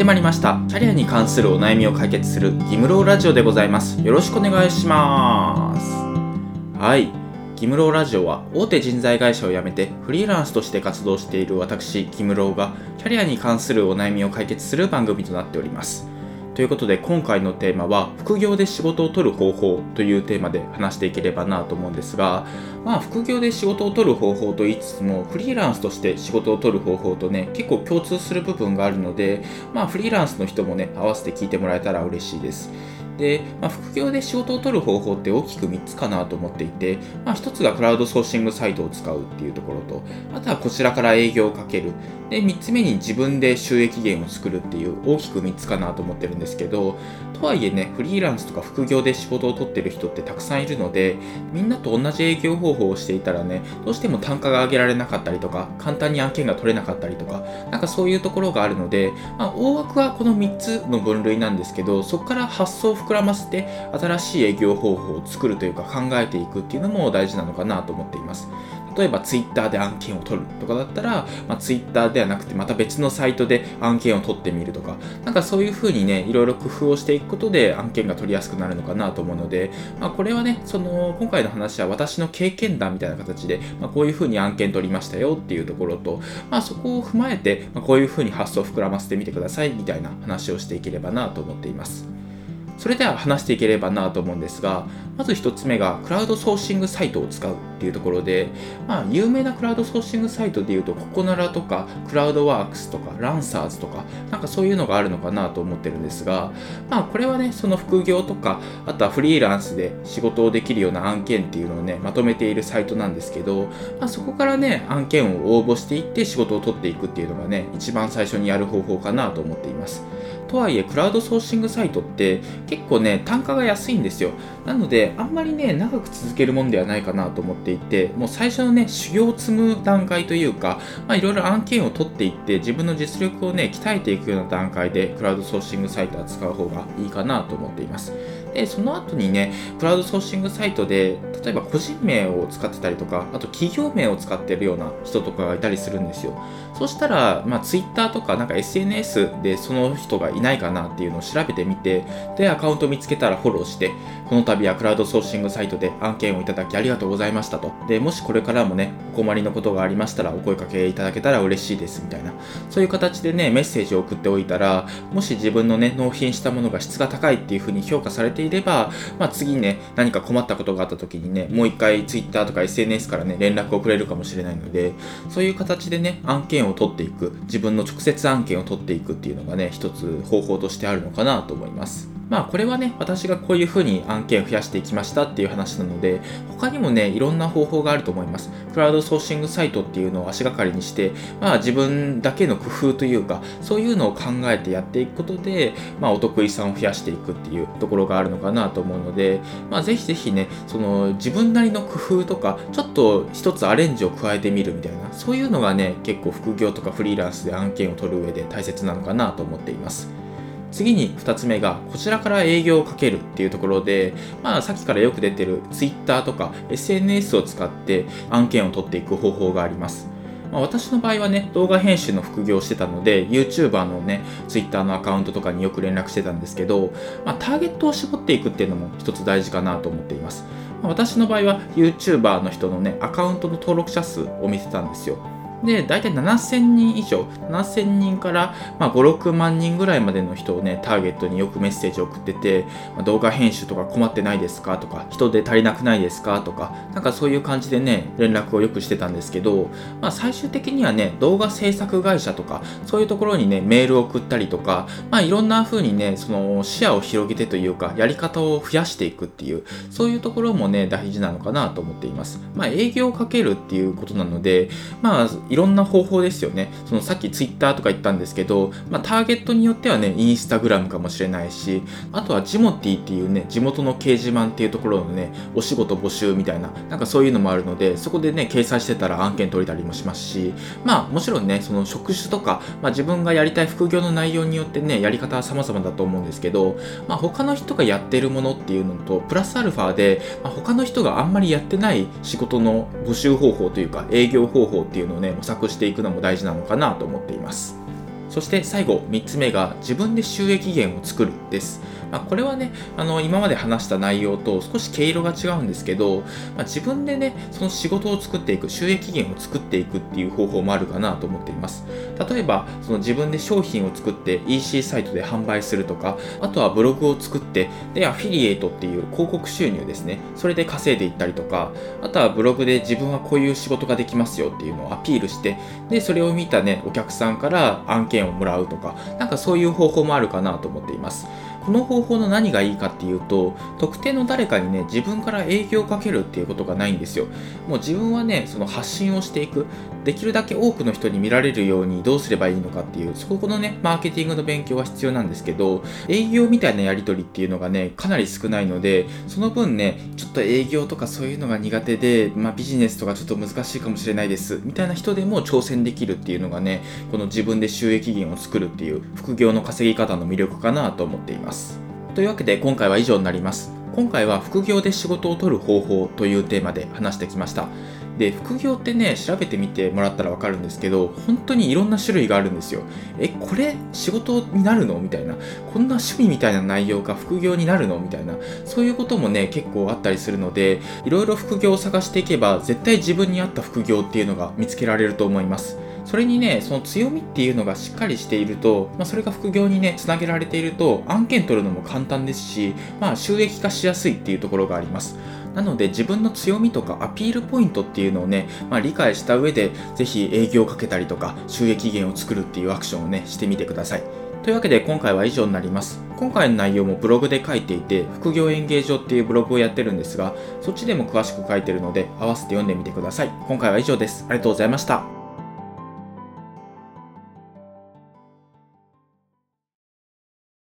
ってまいりました。キャリアに関するお悩みを解決するギムローラジオでございます。よろしくお願いします。はい。ギムローラジオは大手人材会社を辞めてフリーランスとして活動している私ギムローがキャリアに関するお悩みを解決する番組となっております。ということで今回のテーマは副業で仕事を取る方法というテーマで話していければなと思うんですが、まあ、副業で仕事を取る方法と言いつつもフリーランスとして仕事を取る方法とね結構共通する部分があるので、まあ、フリーランスの人もね合わせて聞いてもらえたら嬉しいです。で、まあ、副業で仕事を取る方法って大きく3つかなと思っていて、まあ、1つがクラウドソーシングサイトを使うっていうところと、あとはこちらから営業をかける。で、3つ目に自分で収益源を作るっていう大きく3つかなと思ってるんですけど、とはいえね、フリーランスとか副業で仕事を取ってる人ってたくさんいるので、みんなと同じ営業方法をしていたらね、どうしても単価が上げられなかったりとか、簡単に案件が取れなかったりとか、なんかそういうところがあるので、まあ、大枠はこの3つの分類なんですけど、そこから発想を膨らませて、新しい営業方法を作るというか考えていくっていうのも大事なのかなと思っています。例えば Twitter で案件を取るとかだったら、まあ、Twitter ではなくてまた別のサイトで案件を取ってみるとか、なんかそういう風にね、いろいろ工夫をしていくことで案件が取りやすくなるのかなと思うので、まあ、これはね、その今回の話は私の経験談みたいな形で、まあ、こういう風に案件取りましたよっていうところと、まあ、そこを踏まえて、ま、こういう風に発想を膨らませてみてくださいみたいな話をしていければなと思っています。それでは話していければなと思うんですが、まず1つ目がクラウドソーシングサイトを使うっていうところで、まあ、有名なクラウドソーシングサイトでいうと、ココナラとか、クラウドワークスとか、ランサーズとか、なんかそういうのがあるのかなと思ってるんですが、まあ、これはね、その副業とか、あとはフリーランスで仕事をできるような案件っていうのをね、まとめているサイトなんですけど、まあ、そこからね、案件を応募していって仕事を取っていくっていうのがね、一番最初にやる方法かなと思っています。とはいえ、クラウドソーシングサイトって結構ね、単価が安いんですよ。なので、あんまりね、長く続けるもんではないかなと思っていて、もう最初のね、修行を積む段階というか、いろいろ案件を取っていって、自分の実力をね、鍛えていくような段階で、クラウドソーシングサイトは使う方がいいかなと思っています。で、その後にね、クラウドソーシングサイトで、例えば個人名を使ってたりとか、あと企業名を使ってるような人とかがいたりするんですよ。そしたら、まあ、Twitter とかなんか SNS でその人がいないかなっていうのを調べてみて、で、アカウント見つけたらフォローして、この度はクラウドソーシングサイトで案件をいただきありがとうございましたと。で、もしこれからもね、困りのことがありましたらお声かけいただけたら嬉しいですみたいな。そういう形でね、メッセージを送っておいたら、もし自分のね、納品したものが質が高いっていうふうに評価されていれば、まあ、次ね、何か困ったことがあった時にね、もう一回 Twitter とか SNS からね、連絡をくれるかもしれないので、そういう形でね、案件を取っていく、自分の直接案件を取っていくっていうのがね、一つ方法としてあるのかなと思います。まあこれはね、私がこういうふうに案件を増やしていきましたっていう話なので、他にもね、いろんな方法があると思います。クラウドソーシングサイトっていうのを足がかりにして、まあ自分だけの工夫というか、そういうのを考えてやっていくことで、まあお得意さんを増やしていくっていうところがあるのかなと思うので、まあぜひぜひね、その自分なりの工夫とか、ちょっと一つアレンジを加えてみるみたいな、そういうのがね、結構副業とかフリーランスで案件を取る上で大切なのかなと思っています。次に2つ目がこちらから営業をかけるっていうところで、まあ、さっきからよく出てる Twitter とか SNS を使って案件を取っていく方法があります。まあ、私の場合はね、動画編集の副業をしてたので、YouTuber のね、Twitter のアカウントとかによく連絡してたんですけど、まあ、ターゲットを絞っていくっていうのも一つ大事かなと思っています。まあ、私の場合は YouTuber の人のね、アカウントの登録者数を見てたんですよ。で、大体7000人以上、7000人から、まあ、5、6万人ぐらいまでの人をね、ターゲットによくメッセージを送ってて、まあ、動画編集とか困ってないですかとか、人で足りなくないですかとか、なんかそういう感じでね、連絡をよくしてたんですけど、まあ、最終的にはね、動画制作会社とか、そういうところにね、メールを送ったりとか、まあ、いろんな風にね、その視野を広げてというか、やり方を増やしていくっていう、そういうところもね、大事なのかなと思っています。まあ、営業をかけるっていうことなので、まあ、いろんな方法ですよね。そのさっきツイッターとか言ったんですけど、まあ、ターゲットによってはね、インスタグラムかもしれないし、あとはジモティっていうね、地元の掲示板っていうところのね、お仕事募集みたいな、なんかそういうのもあるので、そこでね、掲載してたら案件取れたりもしますし、まあもちろんね、その職種とか、まあ、自分がやりたい副業の内容によってね、やり方は様々だと思うんですけど、まあ他の人がやってるものっていうのと、プラスアルファで、まあ、他の人があんまりやってない仕事の募集方法というか、営業方法っていうのをね、模索していくのも大事なのかなと思っています。そして最後3つ目が自分で収益源を作るです。まあ、これはねあの今まで話した内容と少し毛色が違うんですけど、まあ、自分でねその仕事を作っていく収益源を作っていくっていう方法もあるかなと思っています。例えばその自分で商品を作って EC サイトで販売するとかあとはブログを作ってでアフィリエイトっていう広告収入ですね。それで稼いでいったりとかあとはブログで自分はこういう仕事ができますよっていうのをアピールしてでそれを見たねお客さんから案件をもらうとかなんかそういう方法もあるかなと思っています。この方法の何がいいかっていうと特定の誰かにね自分から営業をかけるっていうことがないんですよもう自分はねその発信をしていくできるだけ多くの人に見られるようにどうすればいいのかっていうそこのねマーケティングの勉強は必要なんですけど営業みたいなやり取りっていうのがねかなり少ないのでその分ねちょっと営業とかそういうのが苦手で、まあ、ビジネスとかちょっと難しいかもしれないですみたいな人でも挑戦できるっていうのがねこの自分で収益源を作るっていう副業の稼ぎ方の魅力かなと思っています。というわけで今回は以上になります。今回は副業で仕事を取る方法というテーマで話してきました。で、副業ってね、調べてみてもらったらわかるんですけど、本当にいろんな種類があるんですよ。え、これ仕事になるの？みたいな。こんな趣味みたいな内容が副業になるの？みたいな。そういうこともね、結構あったりするので、いろいろ副業を探していけば、絶対自分に合った副業っていうのが見つけられると思います。それにね、その強みっていうのがしっかりしていると、まあ、それが副業にね、つなげられていると、案件取るのも簡単ですし、まあ、収益化しやすいっていうところがあります。なので自分の強みとかアピールポイントっていうのをね、まあ、理解した上で、ぜひ営業をかけたりとか、収益源を作るっていうアクションをね、してみてください。というわけで今回は以上になります。今回の内容もブログで書いていて、副業演芸場っていうブログをやってるんですが、そっちでも詳しく書いてるので、合わせて読んでみてください。今回は以上です。ありがとうございました。